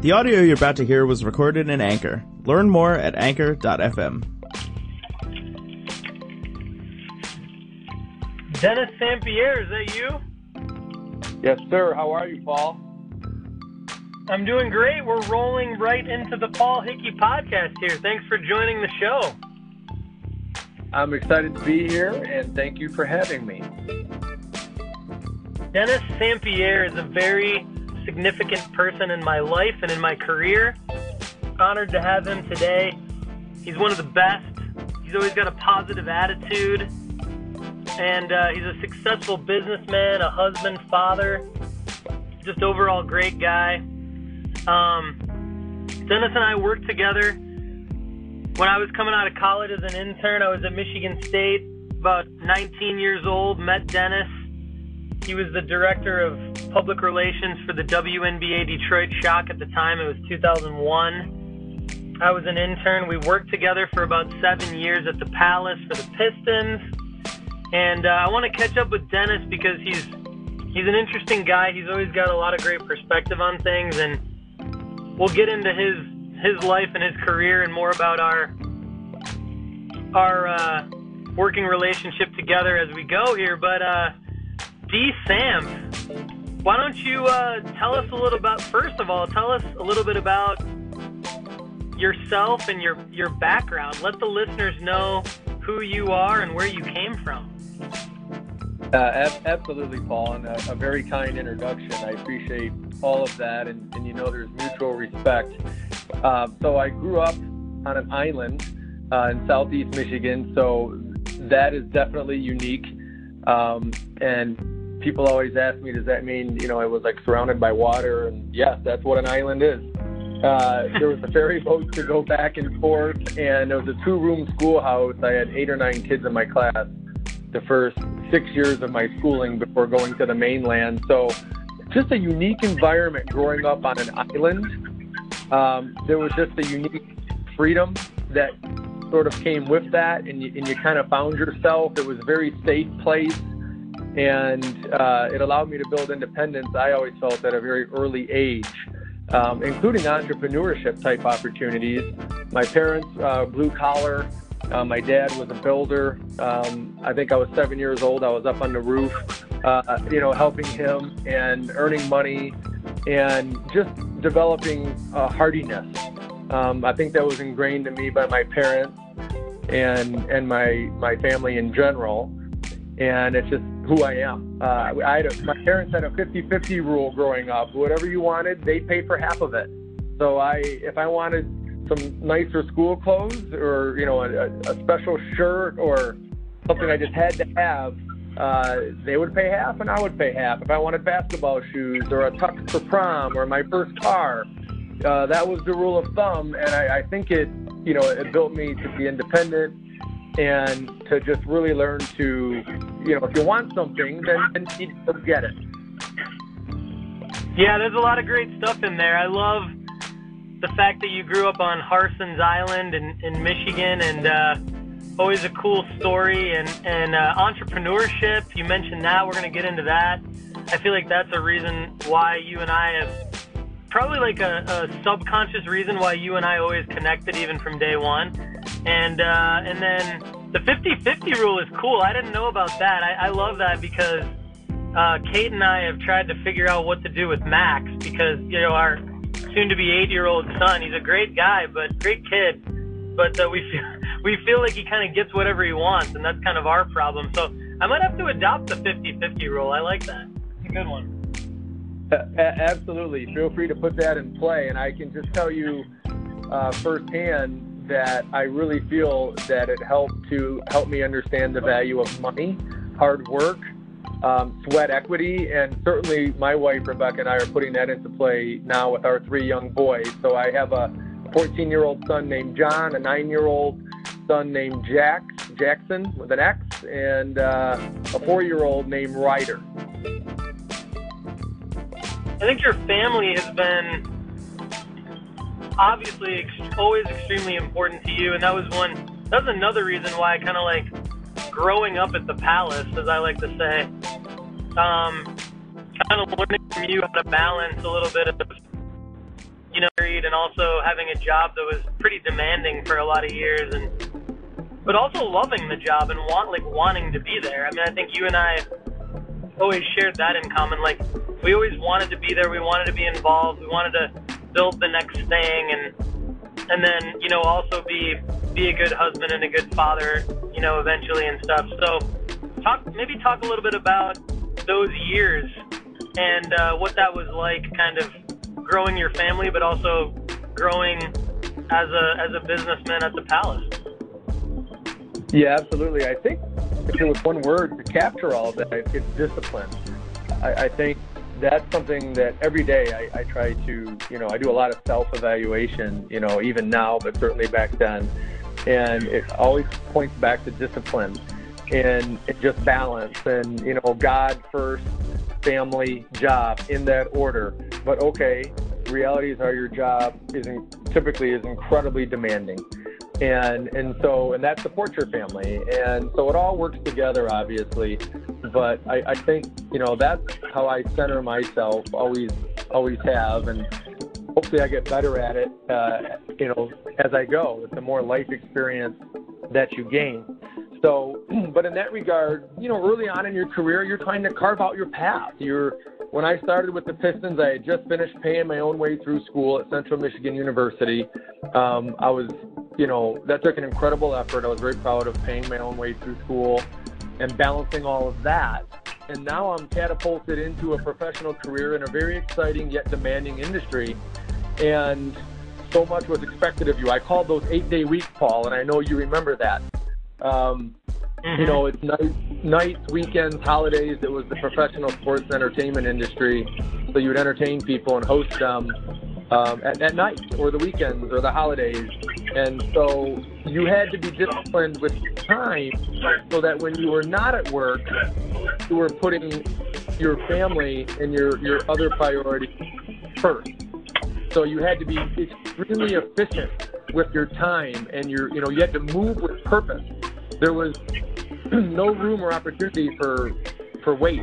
The audio you're about to hear was recorded in Anchor. Learn more at anchor.fm. Dennis Sampier, is that you? Yes, sir. How are you, Paul? I'm doing great. We're rolling right into the Paul Hickey podcast here. Thanks for joining the show. I'm excited to be here, and thank you for having me. Dennis Sampier is a very significant person in my life and in my career. Honored to have him today. He's one of the best. He's always got a positive attitude, and uh, he's a successful businessman, a husband, father, just overall great guy. Um, Dennis and I worked together when I was coming out of college as an intern. I was at Michigan State, about 19 years old. Met Dennis. He was the director of public relations for the WNBA Detroit Shock at the time. It was 2001. I was an intern. We worked together for about seven years at the Palace for the Pistons. And uh, I want to catch up with Dennis because he's he's an interesting guy. He's always got a lot of great perspective on things, and we'll get into his his life and his career and more about our our uh, working relationship together as we go here. But uh, D. Sam, why don't you uh, tell us a little about? First of all, tell us a little bit about yourself and your your background. Let the listeners know who you are and where you came from. Uh, ab- absolutely, Paul, and a, a, very kind introduction. I appreciate all of that, and, and you know there's mutual respect. Uh, so I grew up on an island uh, in southeast Michigan, so that is definitely unique. Um, and people always ask me, does that mean you know it was like surrounded by water? And yes, that's what an island is. Uh, there was a ferry boat to go back and forth, and it was a two-room schoolhouse. I had eight or nine kids in my class the first six years of my schooling before going to the mainland. So, just a unique environment growing up on an island. Um, there was just a unique freedom that sort of came with that, and you, and you kind of found yourself. It was a very safe place, and uh, it allowed me to build independence. I always felt at a very early age. Um, including entrepreneurship type opportunities. My parents, uh, blue collar, uh, my dad was a builder. Um, I think I was seven years old. I was up on the roof, uh, you know, helping him and earning money and just developing hardiness. Um, I think that was ingrained in me by my parents and and my my family in general. And it's just who I am. Uh, I had a, my parents had a 50-50 rule growing up. Whatever you wanted, they paid for half of it. So I, if I wanted some nicer school clothes or you know a, a special shirt or something I just had to have, uh, they would pay half and I would pay half. If I wanted basketball shoes or a tux for prom or my first car, uh, that was the rule of thumb, and I, I think it you know it built me to be independent and to just really learn to you know if you want something then, then you get it. Yeah, there's a lot of great stuff in there. I love the fact that you grew up on Harson's Island in, in Michigan and uh, always a cool story and, and uh, entrepreneurship. You mentioned that. We're going to get into that. I feel like that's a reason why you and I have probably like a, a subconscious reason why you and I always connected even from day one. And, uh, and then the 50-50 rule is cool. I didn't know about that. I, I love that because uh, Kate and I have tried to figure out what to do with Max because, you know, our, soon to be eight year old son. He's a great guy, but great kid. But uh, we feel we feel like he kind of gets whatever he wants, and that's kind of our problem. So I might have to adopt the 50-50 rule. I like that. It's a good one. Uh, absolutely. Feel free to put that in play, and I can just tell you uh, firsthand that I really feel that it helped to help me understand the value of money, hard work, um, sweat equity, and certainly my wife Rebecca and I are putting that into play now with our three young boys. So I have a 14 year old son named John, a nine year old son named Jack Jackson with an X, and uh, a four year old named Ryder. I think your family has been obviously ex- always extremely important to you, and that was one. That was another reason why I kind of like growing up at the palace, as I like to say, um, kind of learning from you how to balance a little bit of, you know, and also having a job that was pretty demanding for a lot of years and but also loving the job and want like wanting to be there. I mean, I think you and I always shared that in common. Like we always wanted to be there. We wanted to be involved. We wanted to build the next thing and and then, you know, also be be a good husband and a good father, you know, eventually and stuff. So talk maybe talk a little bit about those years and uh, what that was like kind of growing your family but also growing as a as a businessman at the palace. Yeah, absolutely. I think if there was one word to capture all that, it's discipline. I, I think that's something that every day I, I try to, you know, I do a lot of self evaluation, you know, even now, but certainly back then. And it always points back to discipline and just balance and, you know, God first, family, job in that order. But okay, realities are your job is typically is incredibly demanding and and so and that supports your family. And so it all works together obviously. But I, I think you know that's how I center myself always always have. And hopefully I get better at it uh, you know as I go with the more life experience that you gain so but in that regard you know early on in your career you're trying to carve out your path you're when I started with the Pistons, I had just finished paying my own way through school at Central Michigan University. Um, I was, you know, that took an incredible effort. I was very proud of paying my own way through school and balancing all of that. And now I'm catapulted into a professional career in a very exciting yet demanding industry. And so much was expected of you. I called those eight day weeks, Paul, and I know you remember that. Um, Mm-hmm. You know, it's nights, weekends, holidays. It was the professional sports entertainment industry. So you would entertain people and host them um, at, at night or the weekends or the holidays. And so you had to be disciplined with time so that when you were not at work, you were putting your family and your, your other priorities first. So you had to be extremely efficient with your time and your, you know, you had to move with purpose. There was no room or opportunity for for weight.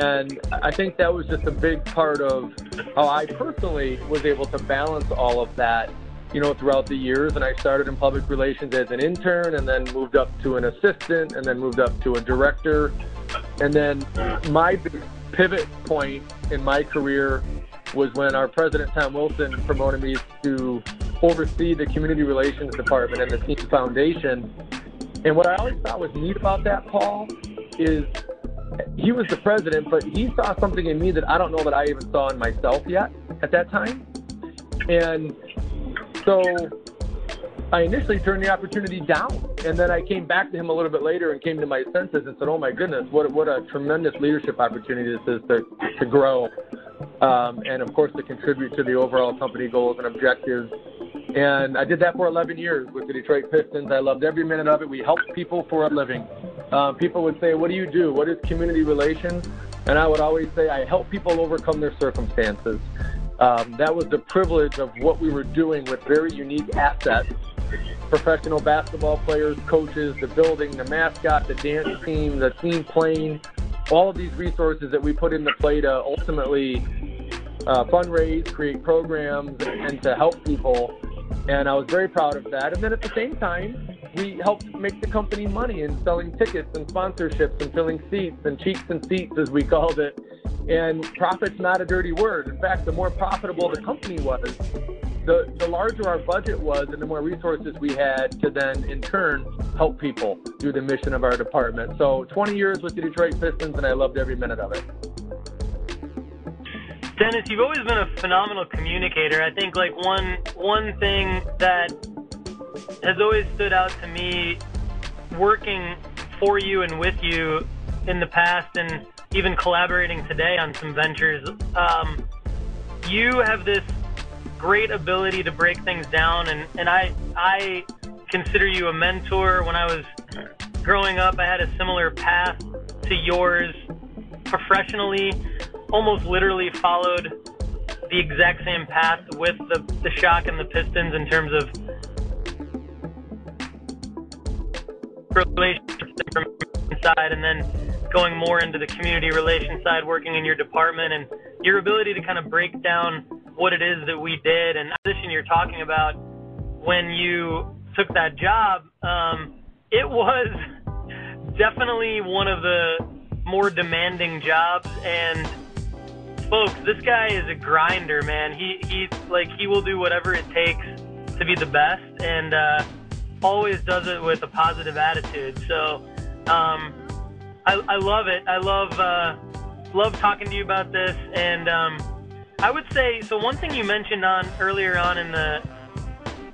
And I think that was just a big part of how I personally was able to balance all of that, you know, throughout the years. And I started in public relations as an intern and then moved up to an assistant and then moved up to a director. And then my pivot point in my career was when our president, Tom Wilson, promoted me to oversee the community relations department and the Team Foundation. And what I always thought was neat about that, Paul, is he was the president, but he saw something in me that I don't know that I even saw in myself yet at that time. And so I initially turned the opportunity down. And then I came back to him a little bit later and came to my senses and said, oh my goodness, what, what a tremendous leadership opportunity this is to, to grow. Um, and of course, to contribute to the overall company goals and objectives and I did that for 11 years with the Detroit Pistons. I loved every minute of it. We helped people for a living. Uh, people would say, What do you do? What is community relations? And I would always say, I help people overcome their circumstances. Um, that was the privilege of what we were doing with very unique assets professional basketball players, coaches, the building, the mascot, the dance team, the team playing, all of these resources that we put into play to ultimately uh, fundraise, create programs, and to help people and I was very proud of that. And then at the same time, we helped make the company money in selling tickets and sponsorships and filling seats and cheeks and seats, as we called it. And profit's not a dirty word. In fact, the more profitable the company was, the, the larger our budget was and the more resources we had to then, in turn, help people do the mission of our department. So 20 years with the Detroit Pistons, and I loved every minute of it. Dennis, you've always been a phenomenal communicator. I think like one one thing that has always stood out to me working for you and with you in the past and even collaborating today on some ventures. Um, you have this great ability to break things down and, and I I consider you a mentor. When I was growing up I had a similar path to yours professionally almost literally followed the exact same path with the, the shock and the pistons in terms of relationships from inside and then going more into the community relations side working in your department and your ability to kind of break down what it is that we did and the position you're talking about when you took that job, um, it was definitely one of the more demanding jobs. And folks this guy is a grinder man. He he like he will do whatever it takes to be the best and uh always does it with a positive attitude. So um i i love it. I love uh love talking to you about this. And um i would say so one thing you mentioned on earlier on in the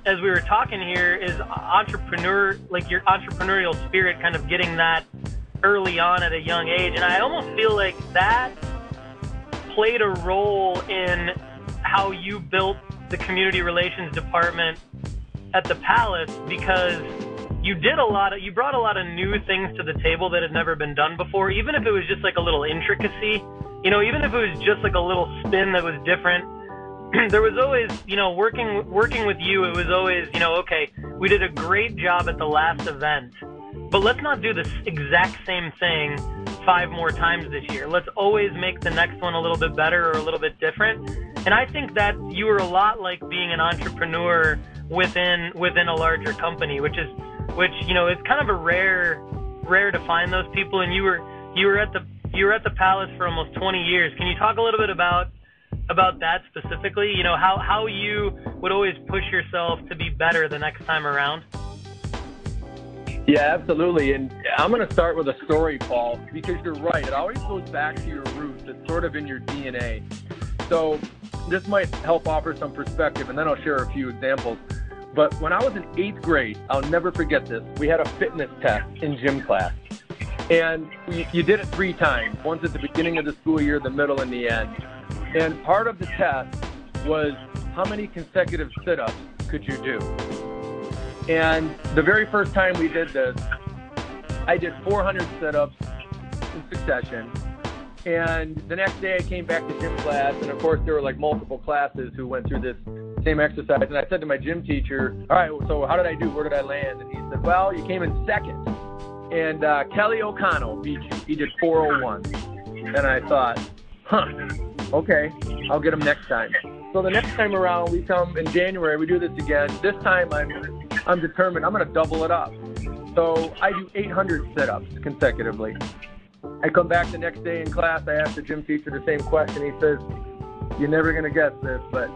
as we were talking here is entrepreneur like your entrepreneurial spirit kind of getting that early on at a young age. And i almost feel like that played a role in how you built the community relations department at the palace because you did a lot of you brought a lot of new things to the table that had never been done before even if it was just like a little intricacy you know even if it was just like a little spin that was different there was always, you know, working working with you. It was always, you know, okay, we did a great job at the last event, but let's not do the exact same thing five more times this year. Let's always make the next one a little bit better or a little bit different. And I think that you were a lot like being an entrepreneur within within a larger company, which is which you know it's kind of a rare rare to find those people. And you were you were at the you were at the palace for almost 20 years. Can you talk a little bit about about that specifically? You know, how, how you would always push yourself to be better the next time around? Yeah, absolutely. And I'm going to start with a story, Paul, because you're right. It always goes back to your roots. It's sort of in your DNA. So this might help offer some perspective, and then I'll share a few examples. But when I was in eighth grade, I'll never forget this. We had a fitness test in gym class. And you did it three times once at the beginning of the school year, the middle, and the end. And part of the test was how many consecutive sit ups could you do? And the very first time we did this, I did 400 sit ups in succession. And the next day I came back to gym class, and of course, there were like multiple classes who went through this same exercise. And I said to my gym teacher, All right, so how did I do? Where did I land? And he said, Well, you came in second. And uh, Kelly O'Connell beat you. He did 401. And I thought, Huh, okay, I'll get them next time. So the next time around, we come in January, we do this again. This time, I'm I'm determined. I'm going to double it up. So I do 800 sit-ups consecutively. I come back the next day in class. I ask the gym teacher the same question. He says, "You're never going to guess this, but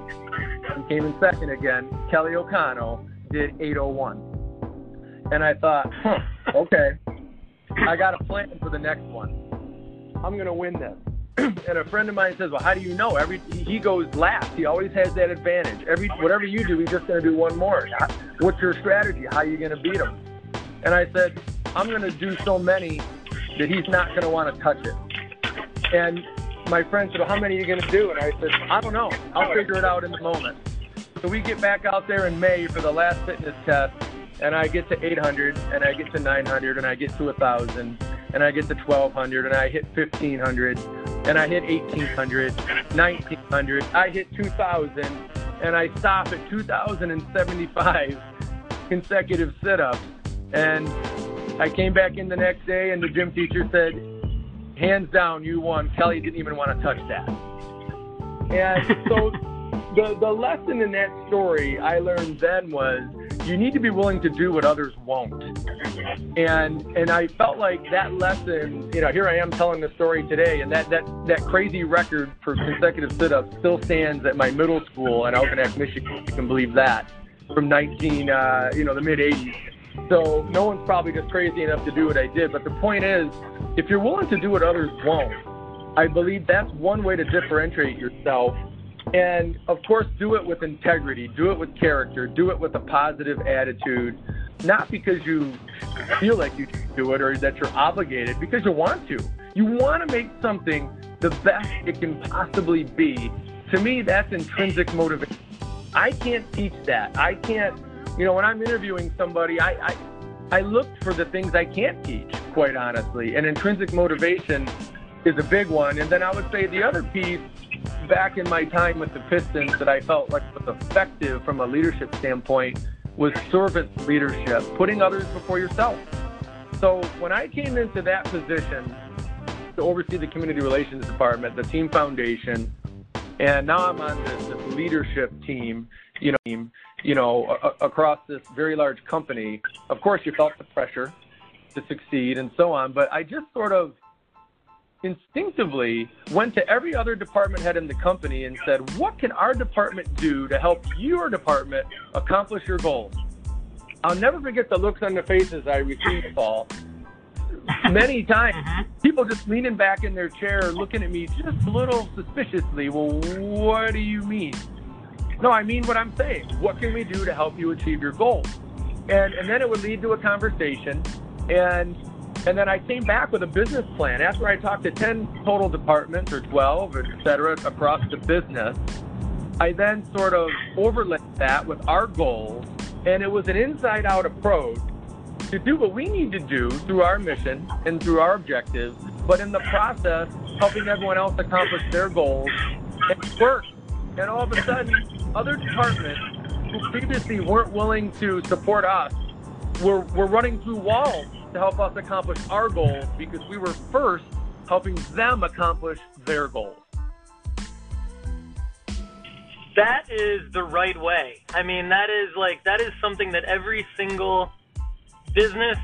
he came in second again. Kelly O'Connell did 801." And I thought, huh, okay, I got a plan for the next one. I'm going to win this. and a friend of mine says, "Well, how do you know?" Every he goes last. He always has that advantage. Every whatever you do, he's just going to do one more. What's your strategy? How are you going to beat him? And I said, "I'm going to do so many that he's not going to want to touch it." And my friend said, well, "How many are you going to do?" And I said, "I don't know. I'll figure it out in the moment." So we get back out there in May for the last fitness test, and I get to 800, and I get to 900, and I get to 1,000, and I get to 1,200, and I hit 1,500 and I hit 1800, 1900, I hit 2000, and I stop at 2075 consecutive sit ups. And I came back in the next day, and the gym teacher said, Hands down, you won. Kelly didn't even want to touch that. And so the, the lesson in that story I learned then was you need to be willing to do what others won't. And and I felt like that lesson, you know, here I am telling the story today, and that that that crazy record for consecutive sit-ups still stands at my middle school in Algonac, Michigan. You can believe that from 19, uh, you know, the mid 80s. So no one's probably just crazy enough to do what I did. But the point is, if you're willing to do what others won't, I believe that's one way to differentiate yourself and of course, do it with integrity, do it with character, do it with a positive attitude, not because you feel like you should do it or that you're obligated, because you want to. You want to make something the best it can possibly be. To me, that's intrinsic motivation. I can't teach that. I can't, you know, when I'm interviewing somebody, I, I, I look for the things I can't teach, quite honestly. And intrinsic motivation is a big one. And then I would say the other piece back in my time with the Pistons that I felt like was effective from a leadership standpoint was servant leadership, putting others before yourself. So when I came into that position to oversee the community relations department, the team foundation, And now I'm on this, this leadership team, you know, you know, a, across this very large company. Of course, you felt the pressure to succeed and so on, but I just sort of instinctively went to every other department head in the company and said, What can our department do to help your department accomplish your goals? I'll never forget the looks on the faces I received, Paul. Many times, mm-hmm. people just leaning back in their chair, looking at me just a little suspiciously. Well, what do you mean? No, I mean what I'm saying. What can we do to help you achieve your goals? And, and then it would lead to a conversation. And and then I came back with a business plan after I talked to 10 total departments or 12, et cetera, across the business. I then sort of overlaid that with our goals, and it was an inside out approach to do what we need to do through our mission and through our objectives, but in the process, helping everyone else accomplish their goals and work. And all of a sudden, other departments who previously weren't willing to support us were, were running through walls to help us accomplish our goals because we were first helping them accomplish their goals. That is the right way. I mean, that is like that is something that every single business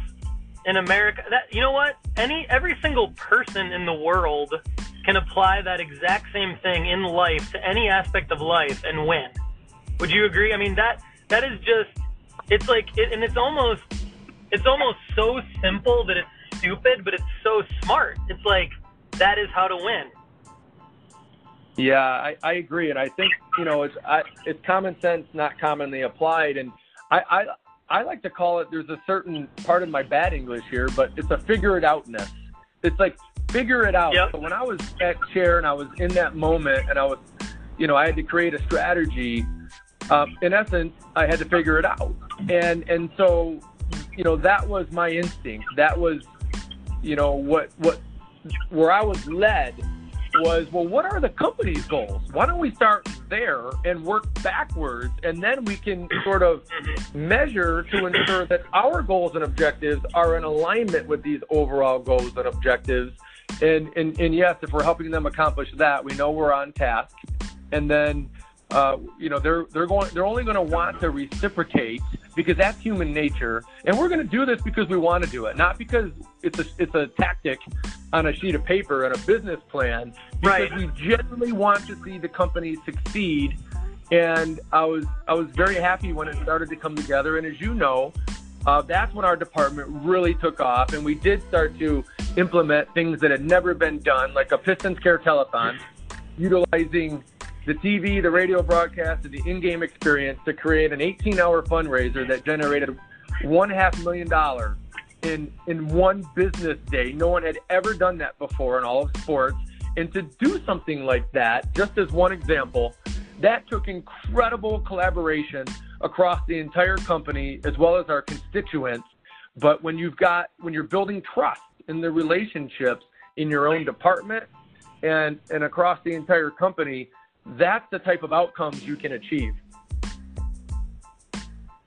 in America that you know what? Any every single person in the world can apply that exact same thing in life to any aspect of life and win. Would you agree? I mean, that that is just it's like it, and it's almost it's almost so simple that it's stupid, but it's so smart. It's like that is how to win. Yeah, I, I agree, and I think you know it's I, it's common sense, not commonly applied, and I, I I like to call it. There's a certain part of my bad English here, but it's a figure it outness. It's like figure it out. Yep. So when I was at chair and I was in that moment, and I was, you know, I had to create a strategy. Um, in essence, I had to figure it out, and and so you know, that was my instinct. That was, you know, what what where I was led was, well, what are the company's goals? Why don't we start there and work backwards, and then we can sort of measure to ensure that our goals and objectives are in alignment with these overall goals and objectives. And and, and yes, if we're helping them accomplish that, we know we're on task. And then uh, you know, they're they're going they're only going to want to reciprocate because that's human nature, and we're going to do this because we want to do it, not because it's a it's a tactic on a sheet of paper and a business plan. Because right. we genuinely want to see the company succeed, and I was I was very happy when it started to come together. And as you know, uh, that's when our department really took off, and we did start to implement things that had never been done, like a Pistons Care Telethon, utilizing the TV, the radio broadcast, and the in-game experience to create an 18-hour fundraiser that generated one half million dollars in in one business day. No one had ever done that before in all of sports. And to do something like that, just as one example, that took incredible collaboration across the entire company as well as our constituents. But when you've got when you're building trust in the relationships in your own department and and across the entire company, that's the type of outcomes you can achieve.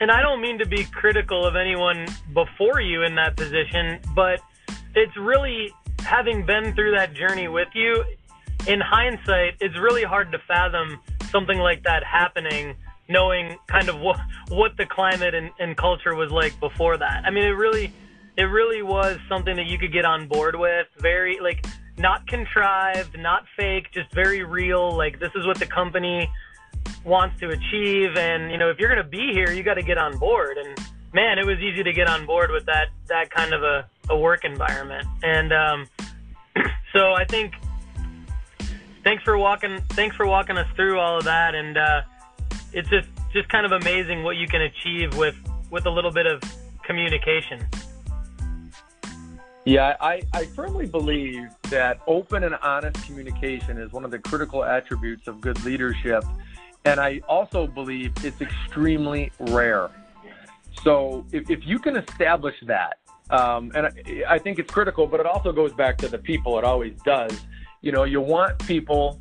And I don't mean to be critical of anyone before you in that position, but it's really having been through that journey with you. In hindsight, it's really hard to fathom something like that happening, knowing kind of what what the climate and, and culture was like before that. I mean, it really, it really was something that you could get on board with. Very like not contrived, not fake, just very real. Like this is what the company wants to achieve, and you know if you're going to be here, you got to get on board. And man, it was easy to get on board with that that kind of a, a work environment. And um, so I think thanks for walking thanks for walking us through all of that. And uh, it's just just kind of amazing what you can achieve with with a little bit of communication. Yeah, I, I firmly believe that open and honest communication is one of the critical attributes of good leadership. And I also believe it's extremely rare. So if, if you can establish that, um, and I, I think it's critical, but it also goes back to the people. It always does. You know, you want people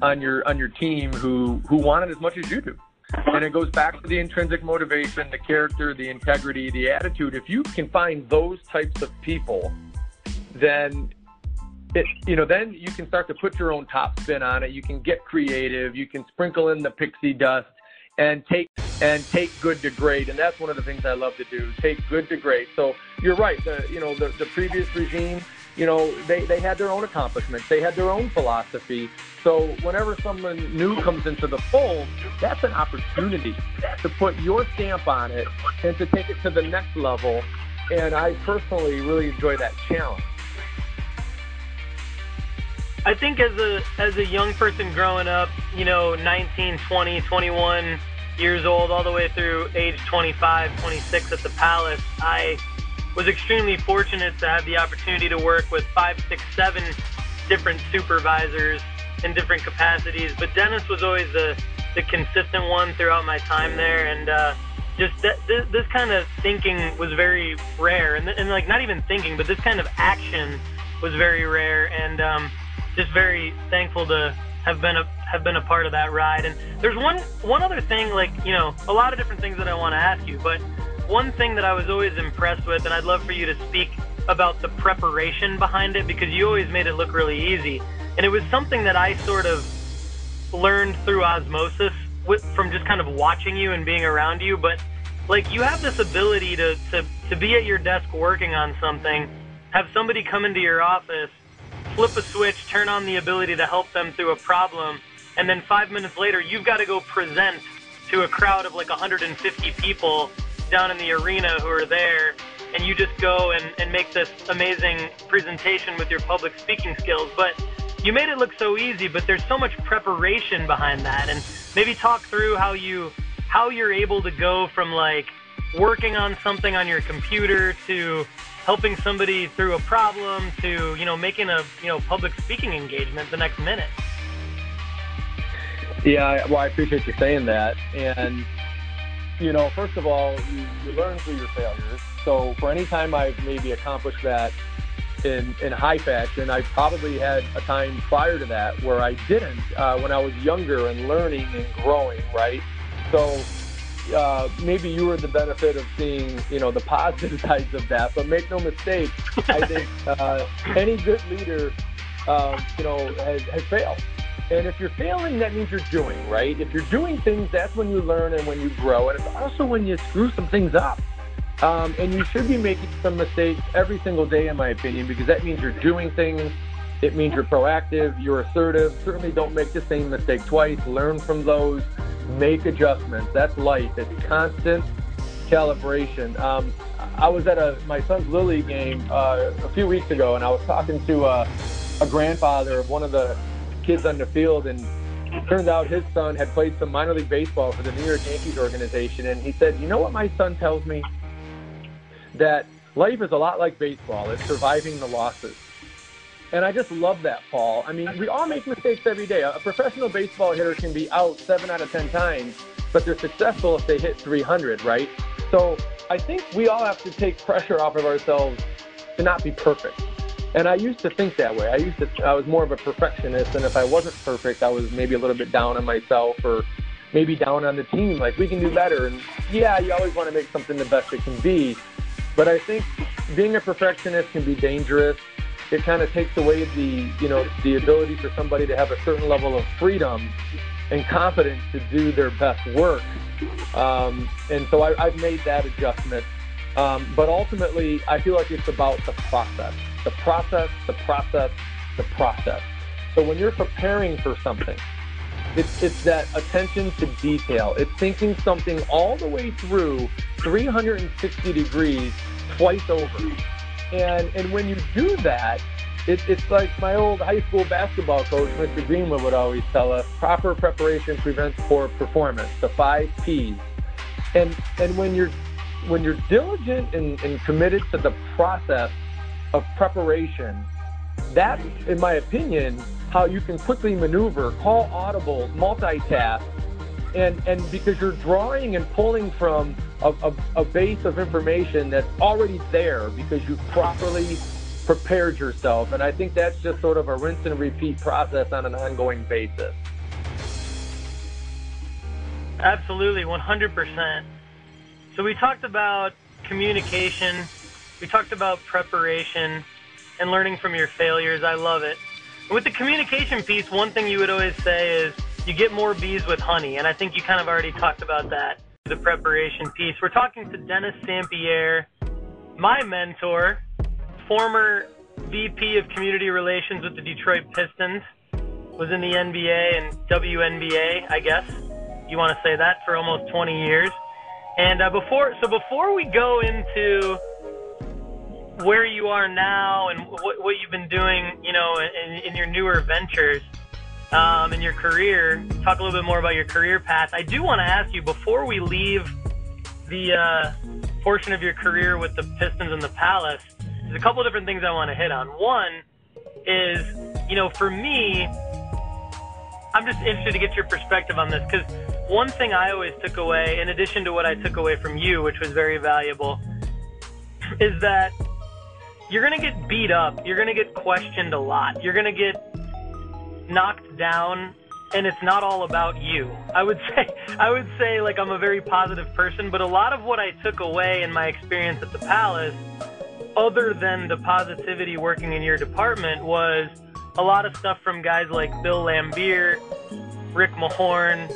on your on your team who who want it as much as you do. And it goes back to the intrinsic motivation, the character, the integrity, the attitude. If you can find those types of people, then it, you know, then you can start to put your own top spin on it. You can get creative. You can sprinkle in the pixie dust and take and take good to great. And that's one of the things I love to do: take good to great. So you're right. The you know the, the previous regime, you know, they they had their own accomplishments. They had their own philosophy. So whenever someone new comes into the fold, that's an opportunity to put your stamp on it and to take it to the next level. And I personally really enjoy that challenge. I think as a as a young person growing up, you know, 19, 20, 21 years old, all the way through age 25, 26 at the Palace, I was extremely fortunate to have the opportunity to work with five, six, seven different supervisors in different capacities. But Dennis was always the the consistent one throughout my time there, and uh, just th- this, this kind of thinking was very rare, and, and like not even thinking, but this kind of action was very rare, and um, just very thankful to have been a have been a part of that ride. And there's one one other thing, like you know, a lot of different things that I want to ask you, but one thing that I was always impressed with, and I'd love for you to speak about the preparation behind it because you always made it look really easy, and it was something that I sort of learned through osmosis with, from just kind of watching you and being around you, but like you have this ability to, to, to be at your desk working on something, have somebody come into your office flip a switch, turn on the ability to help them through a problem, and then five minutes later, you've got to go present to a crowd of like 150 people down in the arena who are there, and you just go and, and make this amazing presentation with your public speaking skills. But you made it look so easy, but there's so much preparation behind that. And maybe talk through how you how you're able to go from like working on something on your computer to helping somebody through a problem to you know making a you know public speaking engagement the next minute. Yeah, well, I appreciate you saying that, and you know, first of all, you, you learn through your failures. So for any time I've maybe accomplished that in in high fashion, I probably had a time prior to that where I didn't uh, when I was younger and learning and growing, right? So uh, maybe you were the benefit of seeing, you know, the positive sides of that. But make no mistake, I think uh, any good leader, um, you know, has, has failed. And if you're failing, that means you're doing, right? If you're doing things, that's when you learn and when you grow. And it's also when you screw some things up. Um, and you should be making some mistakes every single day, in my opinion, because that means you're doing things. It means you're proactive, you're assertive. Certainly don't make the same mistake twice. Learn from those make adjustments. That's life. It's constant calibration. Um, I was at a my son's Lily game uh, a few weeks ago, and I was talking to a, a grandfather of one of the kids on the field, and turns out his son had played some minor league baseball for the New York Yankees organization, and he said, "You know what my son tells me? That life is a lot like baseball. It's surviving the losses." And I just love that, Paul. I mean, we all make mistakes every day. A professional baseball hitter can be out seven out of 10 times, but they're successful if they hit 300, right? So I think we all have to take pressure off of ourselves to not be perfect. And I used to think that way. I used to, I was more of a perfectionist. And if I wasn't perfect, I was maybe a little bit down on myself or maybe down on the team. Like, we can do better. And yeah, you always want to make something the best it can be. But I think being a perfectionist can be dangerous it kind of takes away the you know the ability for somebody to have a certain level of freedom and confidence to do their best work. Um, and so I, have made that adjustment. Um, but ultimately, I feel like it's about the process, the process, the process, the process. So when you're preparing for something, it's, it's that attention to detail. It's thinking something all the way through 360 degrees twice over. And and when you do that, it, it's like my old high school basketball coach, Mr. Greenwood, would always tell us: proper preparation prevents poor performance. The five P's. And and when you're when you're diligent and, and committed to the process of preparation, that's, in my opinion, how you can quickly maneuver, call audible, multitask, and and because you're drawing and pulling from a, a, a base of information that's already there because you've properly prepared yourself. And I think that's just sort of a rinse and repeat process on an ongoing basis. Absolutely, 100%. So we talked about communication, we talked about preparation, and learning from your failures. I love it. With the communication piece, one thing you would always say is you get more bees with honey, and I think you kind of already talked about that. The preparation piece. We're talking to Dennis Sampier, my mentor, former VP of Community Relations with the Detroit Pistons, was in the NBA and WNBA, I guess you want to say that, for almost 20 years. And uh, before, so before we go into where you are now and what, what you've been doing, you know, in, in your newer ventures um, in your career, talk a little bit more about your career path. I do want to ask you before we leave the uh, portion of your career with the Pistons and the Palace. There's a couple different things I want to hit on. One is, you know, for me, I'm just interested to get your perspective on this because one thing I always took away, in addition to what I took away from you, which was very valuable, is that you're going to get beat up. You're going to get questioned a lot. You're going to get knocked down and it's not all about you. I would say I would say like I'm a very positive person, but a lot of what I took away in my experience at the Palace other than the positivity working in your department was a lot of stuff from guys like Bill Laimbeer, Rick Mahorn,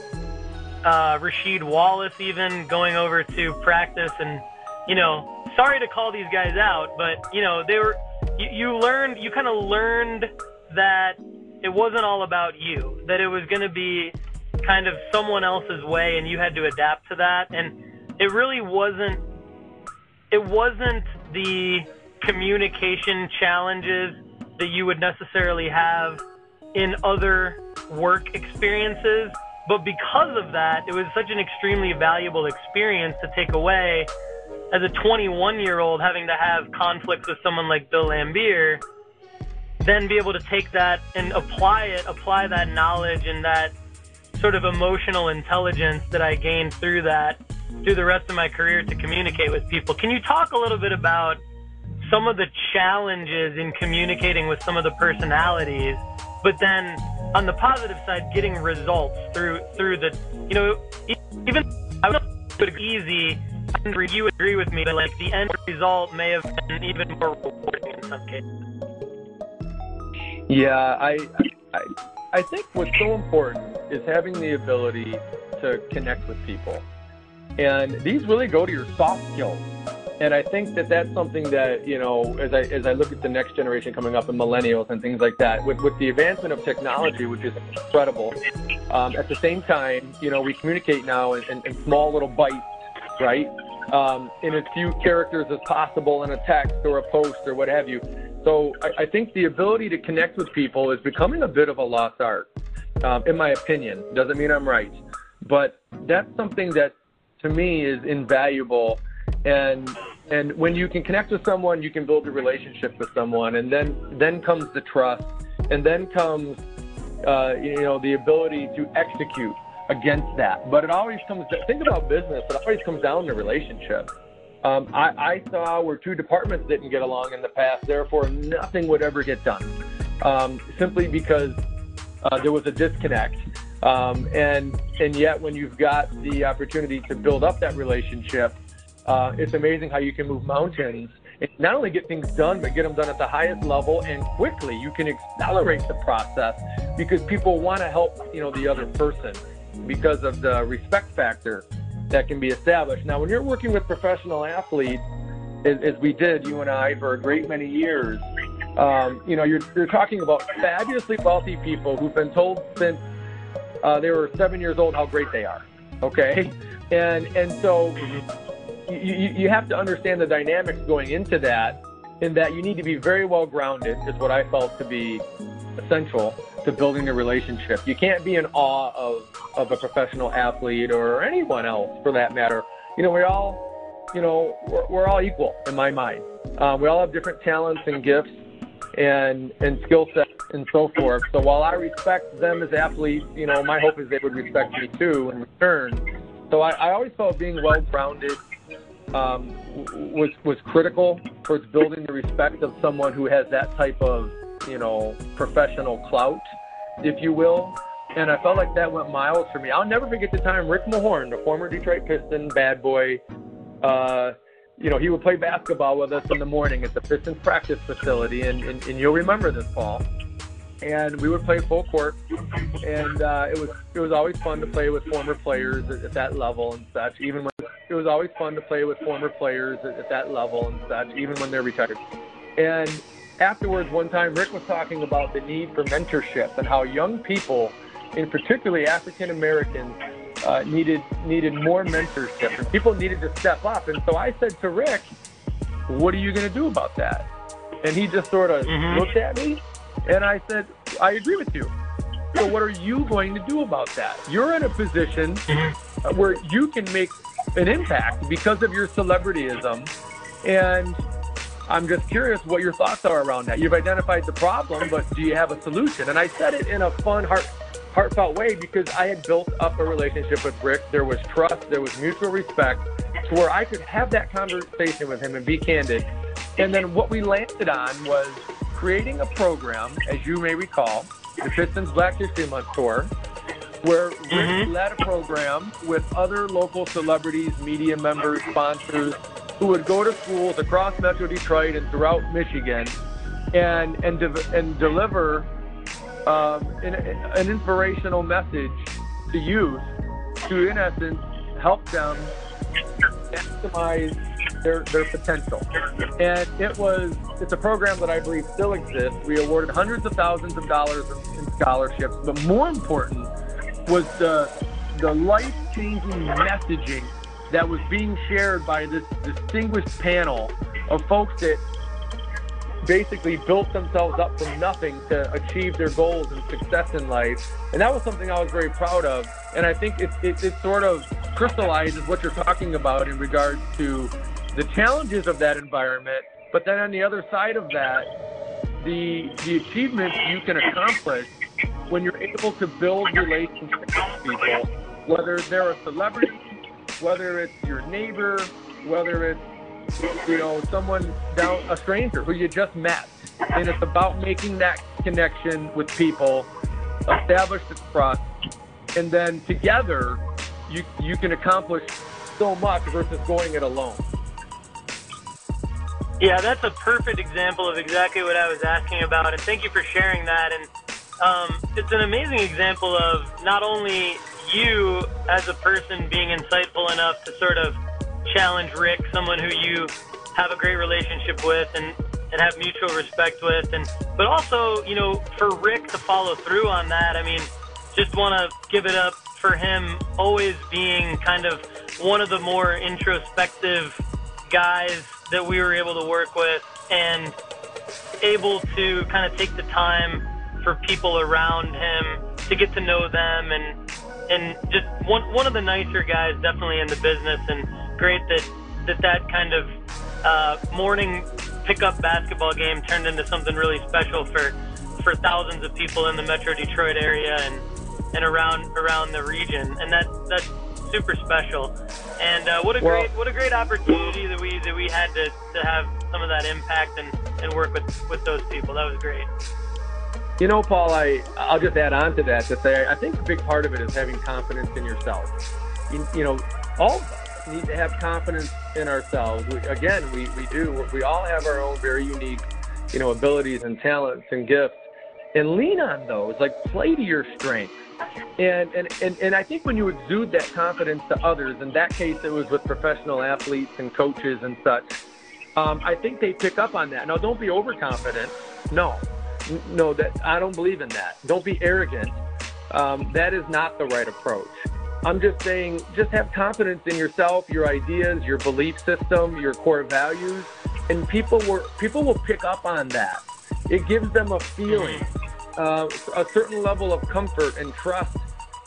uh, Rasheed Wallace, even going over to practice. And, you know, sorry to call these guys out, but, you know, they were, you, you learned, you kind of learned that it wasn't all about you, that it was going to be kind of someone else's way and you had to adapt to that. And it really wasn't, it wasn't the communication challenges that you would necessarily have in other work experiences. But because of that, it was such an extremely valuable experience to take away as a 21 year old having to have conflicts with someone like Bill Laimbeer, then be able to take that and apply it, apply that knowledge and that sort of emotional intelligence that I gained through that through the rest of my career to communicate with people. Can you talk a little bit about some of the challenges in communicating with some of the personalities, but then on the positive side, getting results through through the you know even I would it easy. You agree with me, that like the end result may have been even more rewarding in some cases. Yeah, I, I, I think what's so important is having the ability to connect with people, and these really go to your soft skills. And I think that that's something that you know, as I as I look at the next generation coming up and millennials and things like that, with with the advancement of technology, which is incredible. Um, at the same time, you know, we communicate now in, in, in small little bites, right? Um, in as few characters as possible in a text or a post or what have you. So I, I think the ability to connect with people is becoming a bit of a lost art, um, in my opinion. Doesn't mean I'm right, but that's something that to me is invaluable. And and when you can connect with someone, you can build a relationship with someone, and then then comes the trust, and then comes uh, you know the ability to execute against that. But it always comes. To, think about business. It always comes down to relationship. Um, I, I, saw where two departments didn't get along in the past, therefore nothing would ever get done, um, simply because uh, there was a disconnect. Um, and and yet, when you've got the opportunity to build up that relationship, uh, it's amazing how you can move mountains and not only get things done, but get them done at the highest level and quickly. You can accelerate the process because people want to help, you know, the other person because of the respect factor that can be established. Now, when you're working with professional athletes, as, as we did, you and I, for a great many years, um, you know, you're, you're talking about fabulously wealthy people who've been told since uh, they were seven years old how great they are. Okay, and and so you, you have to understand the dynamics going into that, in that you need to be very well grounded, is what I felt to be essential to building a relationship. You can't be in awe of, of a professional athlete or anyone else for that matter. You know, we all, you know, we're, we're all equal in my mind. Uh, we all have different talents and gifts and and skill sets and so forth. So while I respect them as athletes, you know, my hope is they would respect me too in return. So I, I always felt being well grounded um, was was critical towards building the respect of someone who has that type of you know, professional clout, if you will. And I felt like that went miles for me. I'll never forget the time Rick Mahorn, the former Detroit Piston bad boy, uh, you know, he would play basketball with us in the morning at the Pistons practice facility, and, and, and you'll remember this, Paul. And we would play full court, and uh, it was it was always fun to play with former players at, at that level and such. Even when it was always fun to play with former players at, at that level and such, even when they're retired. And afterwards, one time, Rick was talking about the need for mentorship and how young people, in particularly African Americans, uh, needed needed more mentorship and people needed to step up. And so I said to Rick, "What are you going to do about that?" And he just sort of mm-hmm. looked at me, and I said, "I agree with you." So what are you going to do about that? You're in a position mm-hmm. where you can make an impact because of your celebrityism, and I'm just curious what your thoughts are around that. You've identified the problem, but do you have a solution? And I said it in a fun, heart heartfelt way because I had built up a relationship with Rick. There was trust, there was mutual respect to where I could have that conversation with him and be candid. And then what we landed on was creating a program, as you may recall, the Pistons Black History Month Tour, where Rick mm-hmm. led a program with other local celebrities, media members, sponsors, who would go to schools across Metro Detroit and throughout Michigan and, and, de- and deliver um, an, an inspirational message to youth to, in essence, help them maximize their, their potential. And it was, it's a program that I believe still exists. We awarded hundreds of thousands of dollars in scholarships, but more important was the, the life changing messaging that was being shared by this distinguished panel of folks that basically built themselves up from nothing to achieve their goals and success in life. And that was something I was very proud of. And I think it, it, it sort of crystallizes what you're talking about in regards to the challenges of that environment. But then on the other side of that, the, the achievements you can accomplish when you're able to build relationships with people, whether they're a celebrity, whether it's your neighbor, whether it's you know, someone down, a stranger who you just met. And it's about making that connection with people, establish the trust, and then together you, you can accomplish so much versus going it alone. Yeah, that's a perfect example of exactly what I was asking about, and thank you for sharing that. And um, it's an amazing example of not only you as a person being insightful enough to sort of challenge Rick, someone who you have a great relationship with and, and have mutual respect with. And but also, you know, for Rick to follow through on that, I mean, just want to give it up for him always being kind of one of the more introspective guys that we were able to work with and able to kind of take the time for people around him to get to know them and and just one one of the nicer guys definitely in the business and great that that that kind of uh, morning pickup basketball game turned into something really special for for thousands of people in the Metro Detroit area and and around around the region, and that that's super special. And uh, what a well, great what a great opportunity that we that we had to, to have some of that impact and, and work with with those people. That was great. You know, Paul, I I'll just add on to that to say I think a big part of it is having confidence in yourself. You, you know, all of us need to have confidence in ourselves. We, again, we, we do. We all have our own very unique, you know, abilities and talents and gifts, and lean on those. Like play to your strengths. And, and, and, and I think when you exude that confidence to others, in that case it was with professional athletes and coaches and such, um, I think they pick up on that. Now, don't be overconfident. No, no, that I don't believe in that. Don't be arrogant. Um, that is not the right approach. I'm just saying, just have confidence in yourself, your ideas, your belief system, your core values, and people will people will pick up on that. It gives them a feeling, uh, a certain level of comfort and trust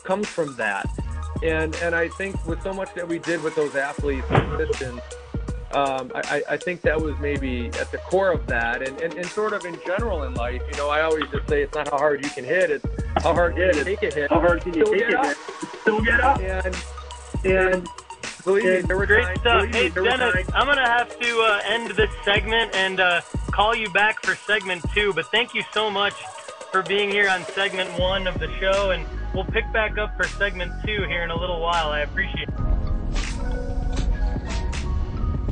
comes from that. And and I think with so much that we did with those athletes and Pistons, um, I, I think that was maybe at the core of that. And, and, and sort of in general in life, you know, I always just say it's not how hard you can hit, it's how hard can you take a hit. How hard can you take a hit? Still get up. And, and believe me, there were Great times, stuff. me, Hey, Dennis, times. I'm going to have to uh, end this segment and uh, call you back for segment two. But thank you so much for being here on segment one of the show. And we'll pick back up for segment two here in a little while. I appreciate it.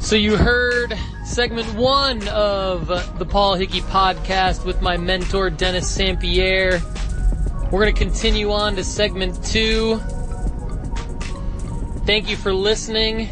So you heard segment one of the Paul Hickey podcast with my mentor Dennis Sampier. We're going to continue on to segment two. Thank you for listening.